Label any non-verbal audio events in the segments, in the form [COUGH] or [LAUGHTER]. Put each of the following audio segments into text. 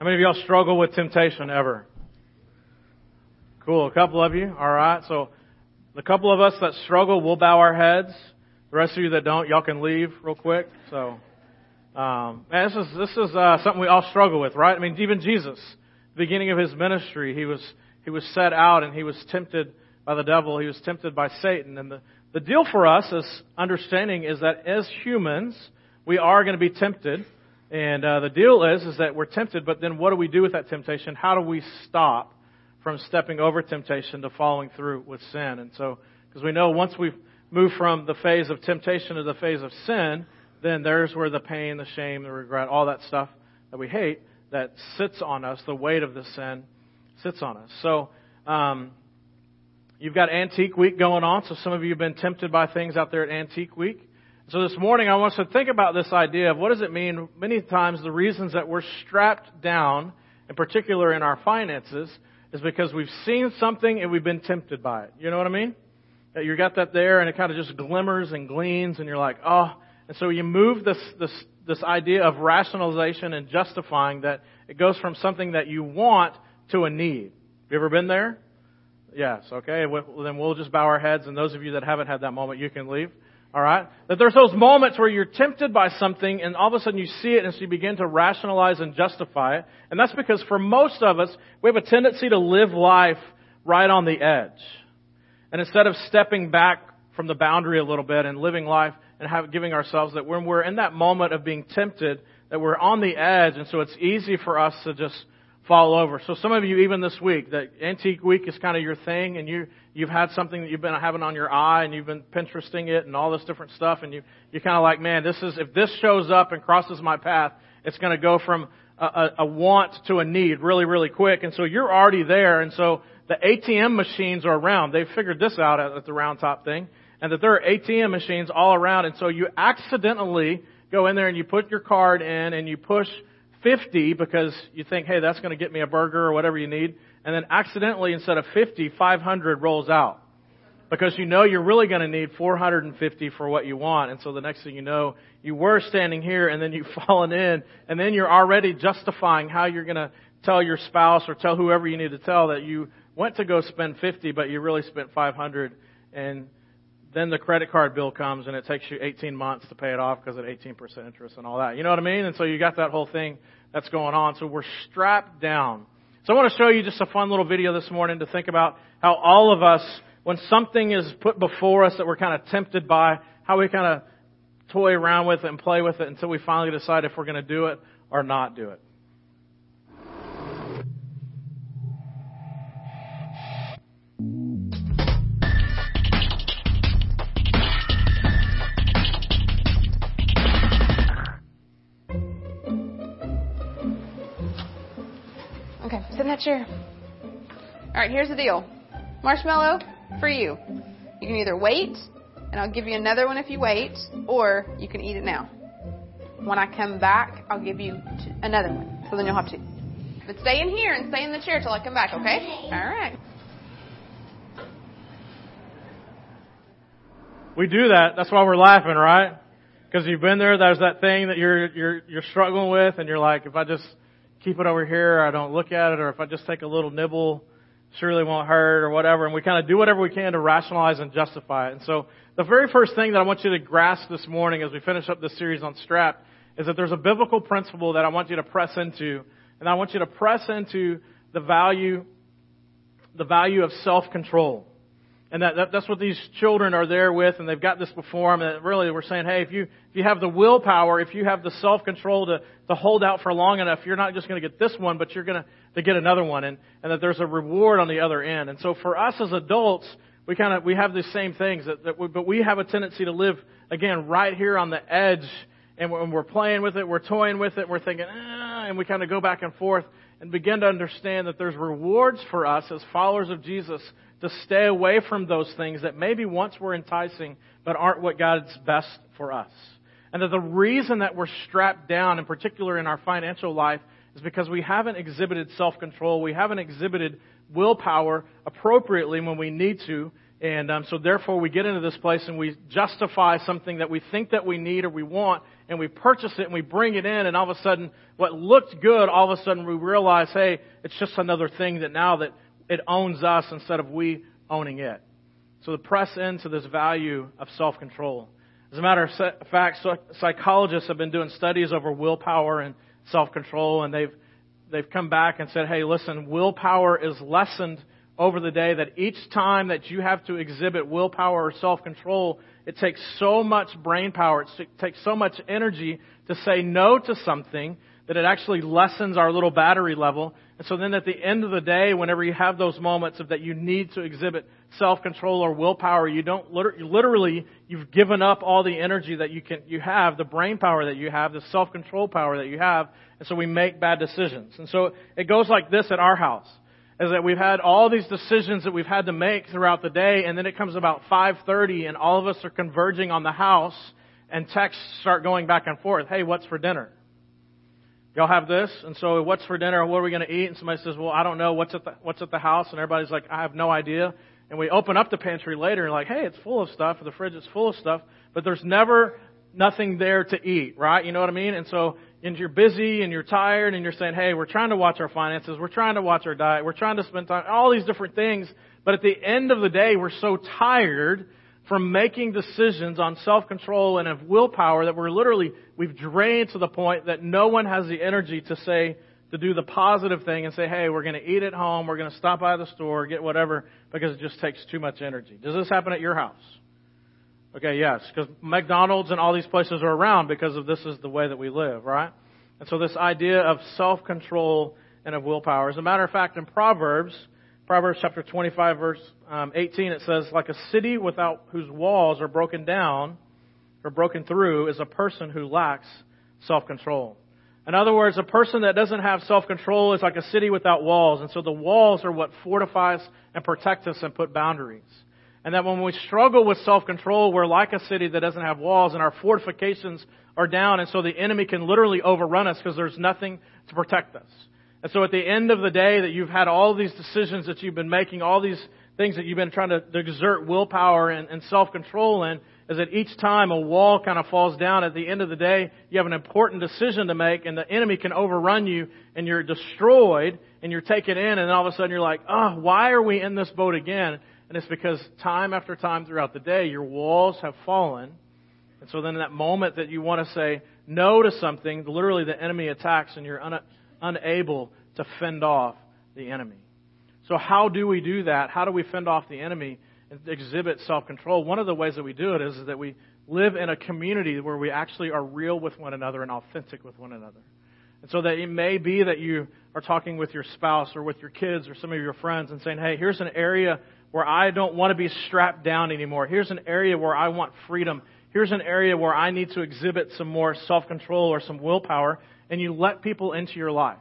How many of y'all struggle with temptation ever? Cool. A couple of you. All right. So the couple of us that struggle, we'll bow our heads. The rest of you that don't, y'all can leave real quick. So, um, man, this is this is uh, something we all struggle with, right? I mean, even Jesus, beginning of his ministry, he was he was set out and he was tempted by the devil. He was tempted by Satan. And the the deal for us as understanding is that as humans, we are going to be tempted. And uh, the deal is, is that we're tempted, but then what do we do with that temptation? How do we stop from stepping over temptation to following through with sin? And so, because we know once we've moved from the phase of temptation to the phase of sin, then there's where the pain, the shame, the regret, all that stuff that we hate that sits on us, the weight of the sin sits on us. So, um, you've got Antique Week going on, so some of you have been tempted by things out there at Antique Week. So this morning I want us to think about this idea of what does it mean many times the reasons that we're strapped down, in particular in our finances, is because we've seen something and we've been tempted by it. You know what I mean? That you got that there and it kind of just glimmers and gleams and you're like, oh, and so you move this, this, this idea of rationalization and justifying that it goes from something that you want to a need. Have you ever been there? Yes, okay. Well, then we'll just bow our heads and those of you that haven't had that moment, you can leave. All right? That there's those moments where you're tempted by something and all of a sudden you see it and so you begin to rationalize and justify it. And that's because for most of us, we have a tendency to live life right on the edge. And instead of stepping back from the boundary a little bit and living life and have, giving ourselves that when we're in that moment of being tempted, that we're on the edge and so it's easy for us to just fall over. So some of you, even this week, that antique week is kind of your thing, and you you've had something that you've been having on your eye, and you've been Pinteresting it and all this different stuff, and you you're kind of like, man, this is if this shows up and crosses my path, it's going to go from a, a, a want to a need really really quick, and so you're already there, and so the ATM machines are around. They've figured this out at the Round Top thing, and that there are ATM machines all around, and so you accidentally go in there and you put your card in and you push 50 because you think, hey, that's going to get me a burger or whatever you need. And then accidentally, instead of 50, 500 rolls out. Because you know you're really going to need 450 for what you want. And so the next thing you know, you were standing here and then you've [LAUGHS] fallen in and then you're already justifying how you're going to tell your spouse or tell whoever you need to tell that you went to go spend 50 but you really spent 500 and then the credit card bill comes and it takes you 18 months to pay it off because of 18% interest and all that. You know what I mean? And so you got that whole thing that's going on. So we're strapped down. So I want to show you just a fun little video this morning to think about how all of us, when something is put before us that we're kind of tempted by, how we kind of toy around with it and play with it until we finally decide if we're going to do it or not do it. That chair. All right, here's the deal. Marshmallow for you. You can either wait, and I'll give you another one if you wait, or you can eat it now. When I come back, I'll give you another one. So then you'll have two. But stay in here and stay in the chair till I come back, okay? All right. We do that. That's why we're laughing, right? Because you've been there. There's that thing that you're you're you're struggling with, and you're like, if I just keep it over here, I don't look at it, or if I just take a little nibble, surely won't hurt, or whatever. And we kind of do whatever we can to rationalize and justify it. And so the very first thing that I want you to grasp this morning as we finish up this series on strap is that there's a biblical principle that I want you to press into, and I want you to press into the value, the value of self-control. And that, that, that's what these children are there with, and they've got this before them. And really, we're saying, hey, if you if you have the willpower, if you have the self control to to hold out for long enough, you're not just going to get this one, but you're going to get another one, and and that there's a reward on the other end. And so for us as adults, we kind of we have the same things, that, that we, but we have a tendency to live again right here on the edge, and when we're playing with it, we're toying with it, we're thinking, ah, and we kind of go back and forth and begin to understand that there's rewards for us as followers of Jesus to stay away from those things that maybe once were enticing but aren't what God's best for us. And that the reason that we're strapped down, in particular in our financial life, is because we haven't exhibited self control. We haven't exhibited willpower appropriately when we need to And um, so therefore we get into this place and we justify something that we think that we need or we want and we purchase it and we bring it in and all of a sudden what looked good, all of a sudden we realize, hey, it's just another thing that now that it owns us instead of we owning it. So to press into this value of self-control. As a matter of fact, psychologists have been doing studies over willpower and self-control and they've, they've come back and said, hey, listen, willpower is lessened over the day that each time that you have to exhibit willpower or self-control, it takes so much brain power, it takes so much energy to say no to something that it actually lessens our little battery level. And so then at the end of the day, whenever you have those moments of that you need to exhibit self-control or willpower, you don't literally, you've given up all the energy that you can, you have, the brain power that you have, the self-control power that you have. And so we make bad decisions. And so it goes like this at our house is that we've had all these decisions that we've had to make throughout the day, and then it comes about 5:30, and all of us are converging on the house, and texts start going back and forth. Hey, what's for dinner? Y'all have this, and so what's for dinner? What are we going to eat? And somebody says, well, I don't know. What's at the what's at the house? And everybody's like, I have no idea. And we open up the pantry later and like, hey, it's full of stuff. The fridge is full of stuff, but there's never nothing there to eat, right? You know what I mean? And so and you're busy and you're tired and you're saying, hey, we're trying to watch our finances, we're trying to watch our diet, we're trying to spend time, all these different things. But at the end of the day, we're so tired from making decisions on self-control and of willpower that we're literally, we've drained to the point that no one has the energy to say, to do the positive thing and say, hey, we're going to eat at home, we're going to stop by the store, get whatever, because it just takes too much energy. Does this happen at your house? Okay, yes, because McDonald's and all these places are around because of this is the way that we live, right? And so this idea of self-control and of willpower. As a matter of fact, in Proverbs, Proverbs chapter 25 verse um, 18, it says, like a city without whose walls are broken down or broken through is a person who lacks self-control. In other words, a person that doesn't have self-control is like a city without walls. And so the walls are what fortifies and protect us and put boundaries. And that when we struggle with self-control, we're like a city that doesn't have walls and our fortifications are down and so the enemy can literally overrun us because there's nothing to protect us. And so at the end of the day that you've had all these decisions that you've been making, all these things that you've been trying to, to exert willpower and, and self-control in, is that each time a wall kind of falls down, at the end of the day, you have an important decision to make and the enemy can overrun you and you're destroyed and you're taken in and all of a sudden you're like, oh, why are we in this boat again? And it's because time after time throughout the day, your walls have fallen. And so then in that moment that you want to say no to something, literally the enemy attacks and you're un- unable to fend off the enemy. So how do we do that? How do we fend off the enemy and exhibit self-control? One of the ways that we do it is, is that we live in a community where we actually are real with one another and authentic with one another. And so that it may be that you are talking with your spouse or with your kids or some of your friends and saying, hey, here's an area where I don't want to be strapped down anymore. Here's an area where I want freedom. Here's an area where I need to exhibit some more self-control or some willpower. And you let people into your life.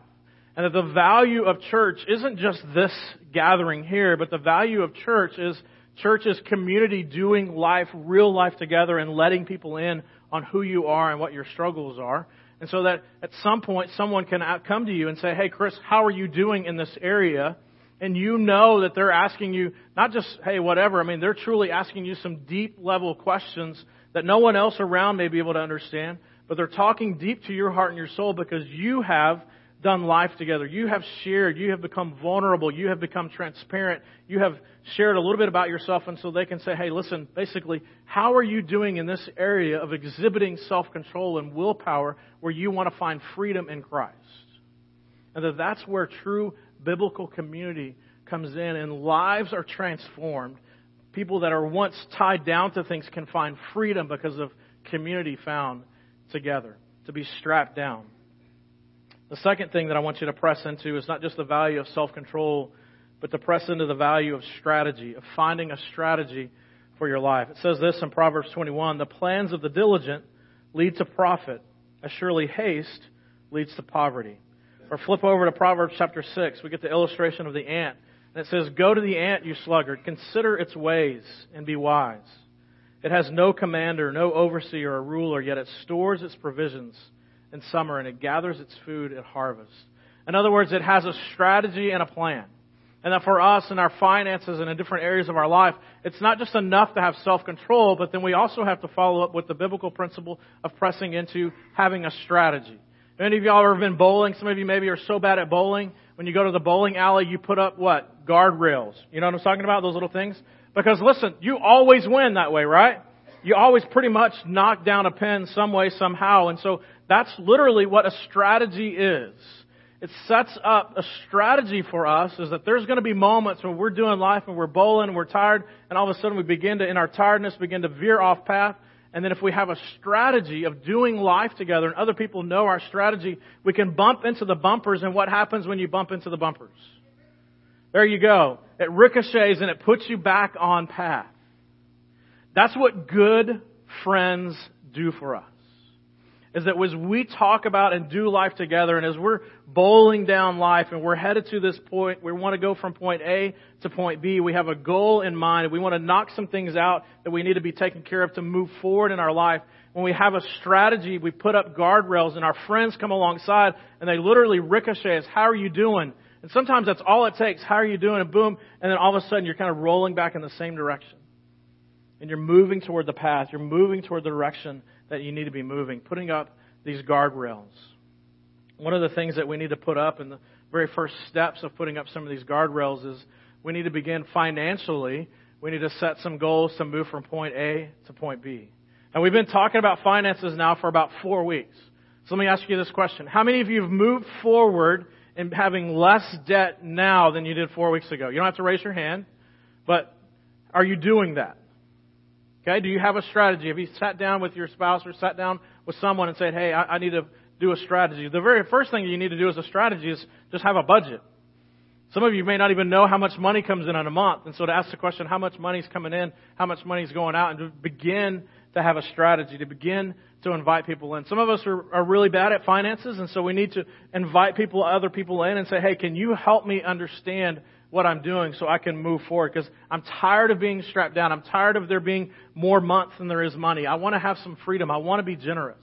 And that the value of church isn't just this gathering here, but the value of church is church is community doing life, real life together and letting people in on who you are and what your struggles are. And so that at some point someone can come to you and say, Hey Chris, how are you doing in this area? and you know that they're asking you not just, hey, whatever. I mean, they're truly asking you some deep level questions that no one else around may be able to understand, but they're talking deep to your heart and your soul because you have done life together. You have shared. You have become vulnerable. You have become transparent. You have shared a little bit about yourself, and so they can say, hey, listen, basically, how are you doing in this area of exhibiting self control and willpower where you want to find freedom in Christ? And that that's where true biblical community comes in and lives are transformed. People that are once tied down to things can find freedom because of community found together, to be strapped down. The second thing that I want you to press into is not just the value of self control, but to press into the value of strategy, of finding a strategy for your life. It says this in Proverbs 21 The plans of the diligent lead to profit, as surely haste leads to poverty. Or flip over to Proverbs chapter 6. We get the illustration of the ant. And it says, Go to the ant, you sluggard. Consider its ways and be wise. It has no commander, no overseer or ruler, yet it stores its provisions in summer and it gathers its food at harvest. In other words, it has a strategy and a plan. And that for us in our finances and in different areas of our life, it's not just enough to have self-control, but then we also have to follow up with the biblical principle of pressing into having a strategy. Any of y'all ever been bowling? Some of you maybe are so bad at bowling. When you go to the bowling alley, you put up what? Guardrails. You know what I'm talking about? Those little things? Because listen, you always win that way, right? You always pretty much knock down a pin some way, somehow. And so that's literally what a strategy is it sets up a strategy for us is that there's going to be moments when we're doing life and we're bowling and we're tired and all of a sudden we begin to, in our tiredness, begin to veer off path. And then if we have a strategy of doing life together and other people know our strategy, we can bump into the bumpers and what happens when you bump into the bumpers? There you go. It ricochets and it puts you back on path. That's what good friends do for us is that as we talk about and do life together, and as we're bowling down life and we're headed to this point, we want to go from point A to point B. We have a goal in mind. We want to knock some things out that we need to be taken care of to move forward in our life. When we have a strategy, we put up guardrails and our friends come alongside and they literally ricochet us. How are you doing? And sometimes that's all it takes. How are you doing? And boom. And then all of a sudden you're kind of rolling back in the same direction. And you're moving toward the path. You're moving toward the direction that you need to be moving, putting up these guardrails. One of the things that we need to put up in the very first steps of putting up some of these guardrails is we need to begin financially. We need to set some goals to move from point A to point B. And we've been talking about finances now for about four weeks. So let me ask you this question. How many of you have moved forward in having less debt now than you did four weeks ago? You don't have to raise your hand, but are you doing that? Okay, do you have a strategy? Have you sat down with your spouse or sat down with someone and said, hey, I, I need to do a strategy? The very first thing you need to do as a strategy is just have a budget. Some of you may not even know how much money comes in in a month. And so to ask the question, how much money is coming in, how much money is going out, and to begin to have a strategy, to begin to invite people in. Some of us are, are really bad at finances, and so we need to invite people, other people in and say, hey, can you help me understand what I'm doing so I can move forward because I'm tired of being strapped down. I'm tired of there being more months than there is money. I want to have some freedom. I want to be generous.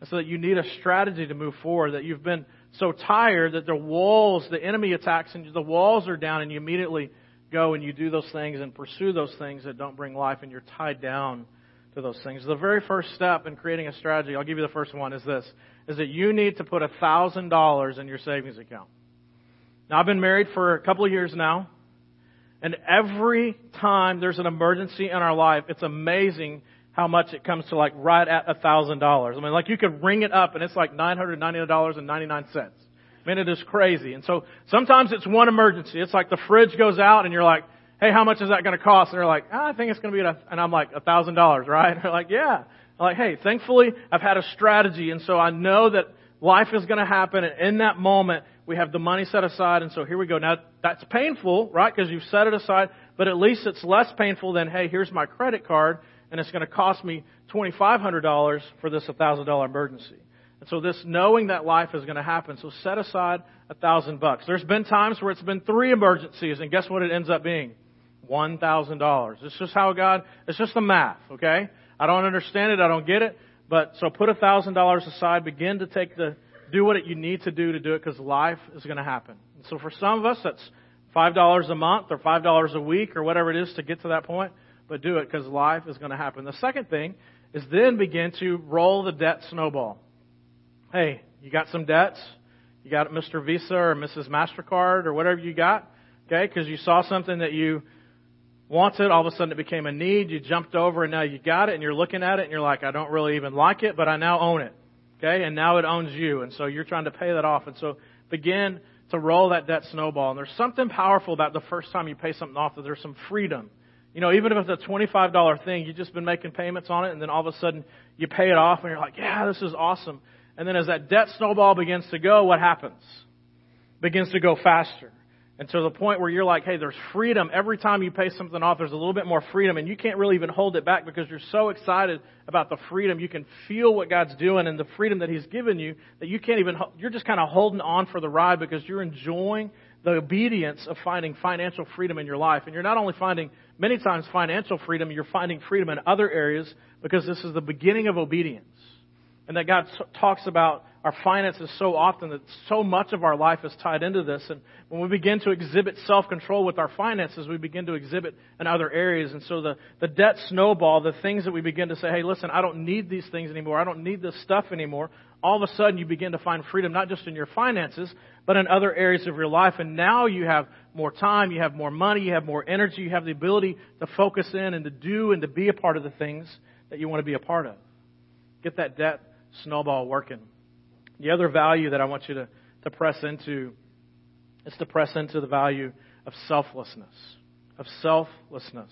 And so that you need a strategy to move forward, that you've been so tired that the walls, the enemy attacks and the walls are down and you immediately go and you do those things and pursue those things that don't bring life and you're tied down to those things. The very first step in creating a strategy, I'll give you the first one, is this, is that you need to put a thousand dollars in your savings account. Now, I've been married for a couple of years now, and every time there's an emergency in our life, it's amazing how much it comes to like right at a thousand dollars. I mean, like you could ring it up and it's like nine hundred ninety nine dollars and ninety nine cents. I mean, it is crazy. And so sometimes it's one emergency. It's like the fridge goes out and you're like, hey, how much is that going to cost? And they're like, oh, I think it's going to be, a, and I'm like, a thousand dollars, right? And [LAUGHS] they're like, yeah. I'm like, hey, thankfully I've had a strategy, and so I know that life is going to happen, and in that moment we have the money set aside, and so here we go. Now, that's painful, right? Because you've set it aside, but at least it's less painful than, hey, here's my credit card, and it's going to cost me $2,500 for this $1,000 emergency. And so this knowing that life is going to happen, so set aside a thousand bucks. There's been times where it's been three emergencies, and guess what it ends up being? One thousand dollars. It's just how God. It's just the math, okay? I don't understand it. I don't get it. But so put a thousand dollars aside. Begin to take the do what you need to do to do it because life is going to happen. And so for some of us, that's $5 a month or $5 a week or whatever it is to get to that point, but do it because life is going to happen. The second thing is then begin to roll the debt snowball. Hey, you got some debts? You got Mr. Visa or Mrs. MasterCard or whatever you got? Okay, because you saw something that you wanted, all of a sudden it became a need, you jumped over and now you got it and you're looking at it and you're like, I don't really even like it, but I now own it. Okay? And now it owns you. And so you're trying to pay that off. And so begin to roll that debt snowball. And there's something powerful about the first time you pay something off that there's some freedom. You know, even if it's a $25 thing, you've just been making payments on it, and then all of a sudden you pay it off, and you're like, yeah, this is awesome. And then as that debt snowball begins to go, what happens? Begins to go faster. And to the point where you're like, hey, there's freedom. Every time you pay something off, there's a little bit more freedom, and you can't really even hold it back because you're so excited about the freedom. You can feel what God's doing and the freedom that He's given you that you can't even, you're just kind of holding on for the ride because you're enjoying the obedience of finding financial freedom in your life. And you're not only finding many times financial freedom, you're finding freedom in other areas because this is the beginning of obedience. And that God talks about our finances so often that so much of our life is tied into this. And when we begin to exhibit self-control with our finances, we begin to exhibit in other areas. And so the, the debt snowball, the things that we begin to say, hey, listen, I don't need these things anymore. I don't need this stuff anymore. All of a sudden you begin to find freedom, not just in your finances, but in other areas of your life. And now you have more time, you have more money, you have more energy, you have the ability to focus in and to do and to be a part of the things that you want to be a part of. Get that debt snowball working. The other value that I want you to, to press into is to press into the value of selflessness. Of selflessness.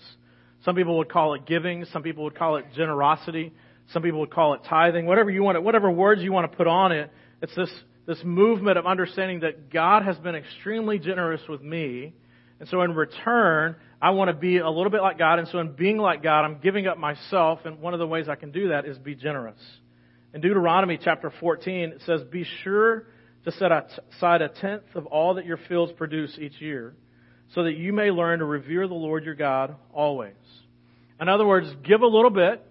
Some people would call it giving, some people would call it generosity, some people would call it tithing, whatever you want to, whatever words you want to put on it. It's this, this movement of understanding that God has been extremely generous with me. And so in return, I want to be a little bit like God. And so in being like God, I'm giving up myself. And one of the ways I can do that is be generous. In Deuteronomy chapter 14, it says, Be sure to set aside a tenth of all that your fields produce each year, so that you may learn to revere the Lord your God always. In other words, give a little bit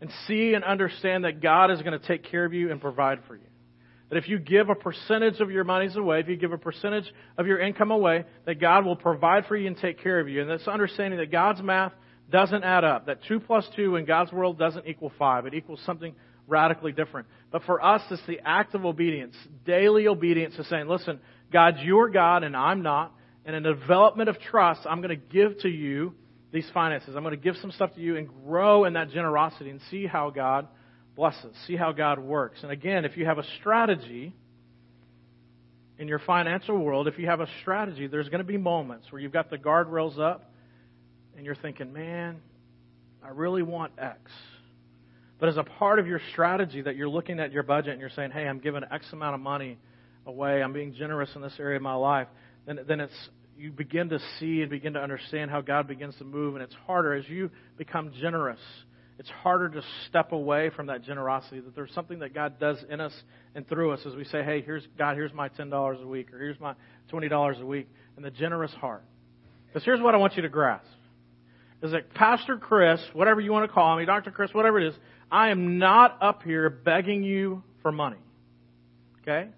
and see and understand that God is going to take care of you and provide for you. That if you give a percentage of your monies away, if you give a percentage of your income away, that God will provide for you and take care of you. And that's understanding that God's math doesn't add up. That 2 plus 2 in God's world doesn't equal 5. It equals something radically different. But for us, it's the act of obedience, daily obedience to saying, listen, God, you're God and I'm not. And in the development of trust, I'm going to give to you these finances. I'm going to give some stuff to you and grow in that generosity and see how God blesses, see how God works. And again, if you have a strategy in your financial world, if you have a strategy, there's going to be moments where you've got the guardrails up and you're thinking, man, I really want X. But as a part of your strategy that you're looking at your budget and you're saying, hey, I'm giving X amount of money away, I'm being generous in this area of my life, then, then it's, you begin to see and begin to understand how God begins to move, and it's harder as you become generous. It's harder to step away from that generosity. That there's something that God does in us and through us as we say, "Hey, here's God. Here's my ten dollars a week, or here's my twenty dollars a week," and the generous heart. Because here's what I want you to grasp: is that Pastor Chris, whatever you want to call me, Doctor Chris, whatever it is, I am not up here begging you for money. Okay?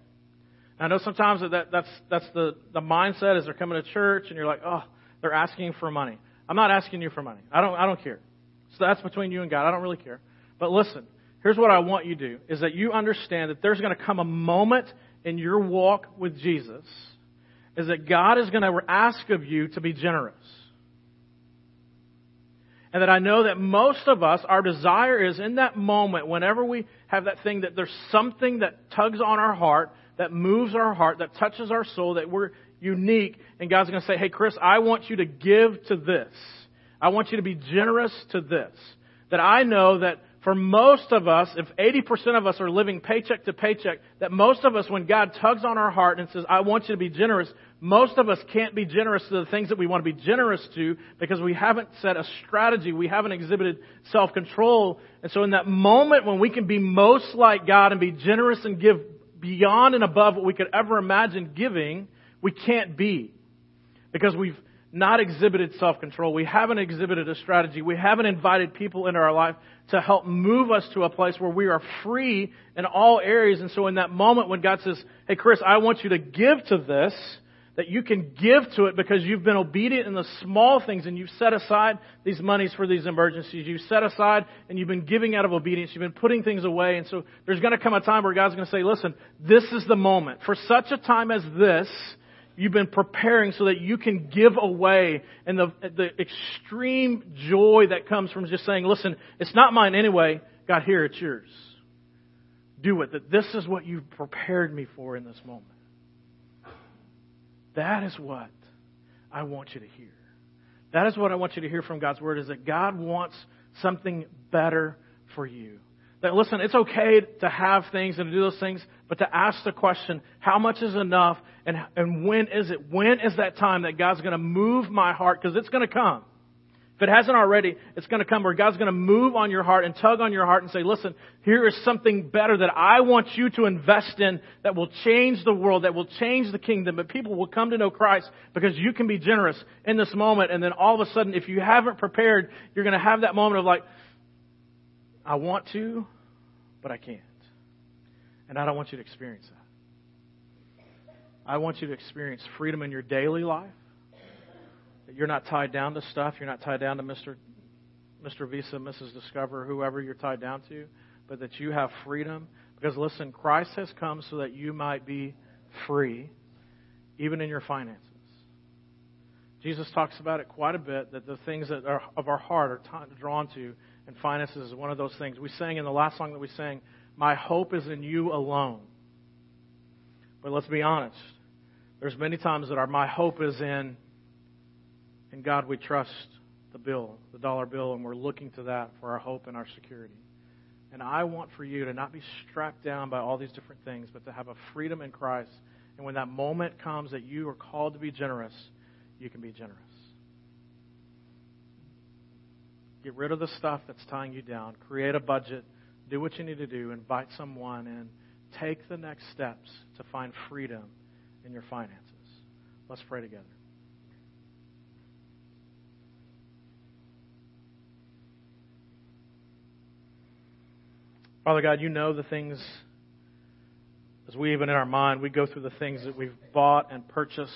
I know sometimes that that's that's the the mindset as they're coming to church and you're like, oh, they're asking for money. I'm not asking you for money. I don't I don't care. So that's between you and God. I don't really care. But listen, here's what I want you to do is that you understand that there's going to come a moment in your walk with Jesus is that God is going to ask of you to be generous. And that I know that most of us, our desire is in that moment, whenever we have that thing, that there's something that tugs on our heart, that moves our heart, that touches our soul, that we're unique. And God's going to say, hey, Chris, I want you to give to this. I want you to be generous to this. That I know that for most of us, if 80% of us are living paycheck to paycheck, that most of us, when God tugs on our heart and says, I want you to be generous, most of us can't be generous to the things that we want to be generous to because we haven't set a strategy. We haven't exhibited self-control. And so in that moment when we can be most like God and be generous and give beyond and above what we could ever imagine giving, we can't be. Because we've not exhibited self-control. We haven't exhibited a strategy. We haven't invited people into our life to help move us to a place where we are free in all areas. And so in that moment when God says, Hey Chris, I want you to give to this, that you can give to it because you've been obedient in the small things and you've set aside these monies for these emergencies. You've set aside and you've been giving out of obedience. You've been putting things away. And so there's going to come a time where God's going to say, listen, this is the moment. For such a time as this, You've been preparing so that you can give away and the, the extreme joy that comes from just saying, listen, it's not mine anyway. God, here, it's yours. Do it. That this is what you've prepared me for in this moment. That is what I want you to hear. That is what I want you to hear from God's Word is that God wants something better for you. That listen, it's okay to have things and to do those things, but to ask the question, how much is enough and, and when is it? When is that time that God's going to move my heart? Because it's going to come. If it hasn't already, it's going to come where God's going to move on your heart and tug on your heart and say, listen, here is something better that I want you to invest in that will change the world, that will change the kingdom, but people will come to know Christ because you can be generous in this moment. And then all of a sudden, if you haven't prepared, you're going to have that moment of like, I want to, but I can't. And I don't want you to experience that. I want you to experience freedom in your daily life. That you're not tied down to stuff. You're not tied down to Mr. Mr. Visa, Mrs. Discover, whoever you're tied down to, but that you have freedom. Because listen, Christ has come so that you might be free, even in your finances. Jesus talks about it quite a bit that the things that are of our heart are t- drawn to, and finances is one of those things. We sang in the last song that we sang, My hope is in you alone. But let's be honest. There's many times that our my hope is in in God we trust the bill, the dollar bill, and we're looking to that for our hope and our security. And I want for you to not be strapped down by all these different things, but to have a freedom in Christ. And when that moment comes that you are called to be generous, you can be generous. Get rid of the stuff that's tying you down. Create a budget. Do what you need to do. Invite someone and take the next steps to find freedom in your finances. Let's pray together. Father God, you know the things, as we even in our mind, we go through the things that we've bought and purchased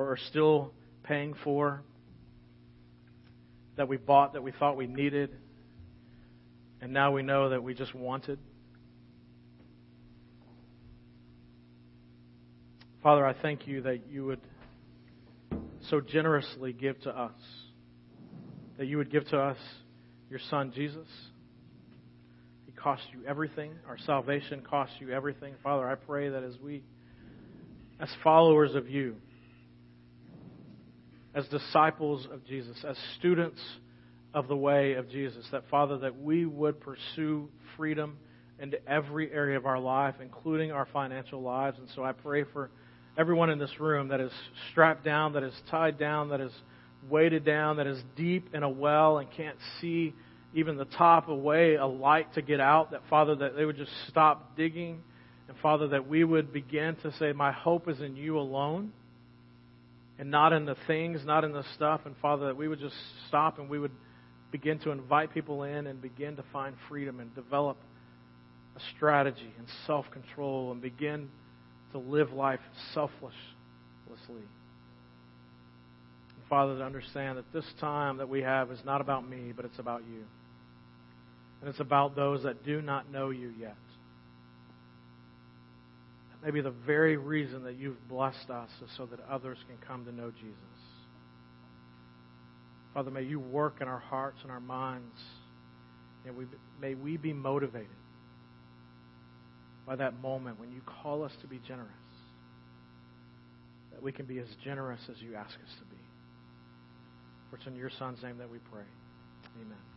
or are still paying for, that we bought that we thought we needed, and now we know that we just wanted. Father, I thank you that you would so generously give to us, that you would give to us your Son, Jesus. He cost you everything. Our salvation cost you everything. Father, I pray that as we, as followers of you, as disciples of Jesus, as students of the way of Jesus, that Father, that we would pursue freedom into every area of our life, including our financial lives. And so I pray for everyone in this room that is strapped down, that is tied down, that is weighted down, that is deep in a well and can't see even the top away, a light to get out, that Father, that they would just stop digging. And Father, that we would begin to say, My hope is in you alone and not in the things, not in the stuff. And Father, that we would just stop and we would begin to invite people in and begin to find freedom and develop a strategy and self control and begin to live life selflessly. And Father, to understand that this time that we have is not about me, but it's about you. And it's about those that do not know you yet maybe the very reason that you've blessed us is so that others can come to know Jesus. Father, may you work in our hearts and our minds, and we, may we be motivated by that moment when you call us to be generous, that we can be as generous as you ask us to be. For it's in your Son's name that we pray. Amen.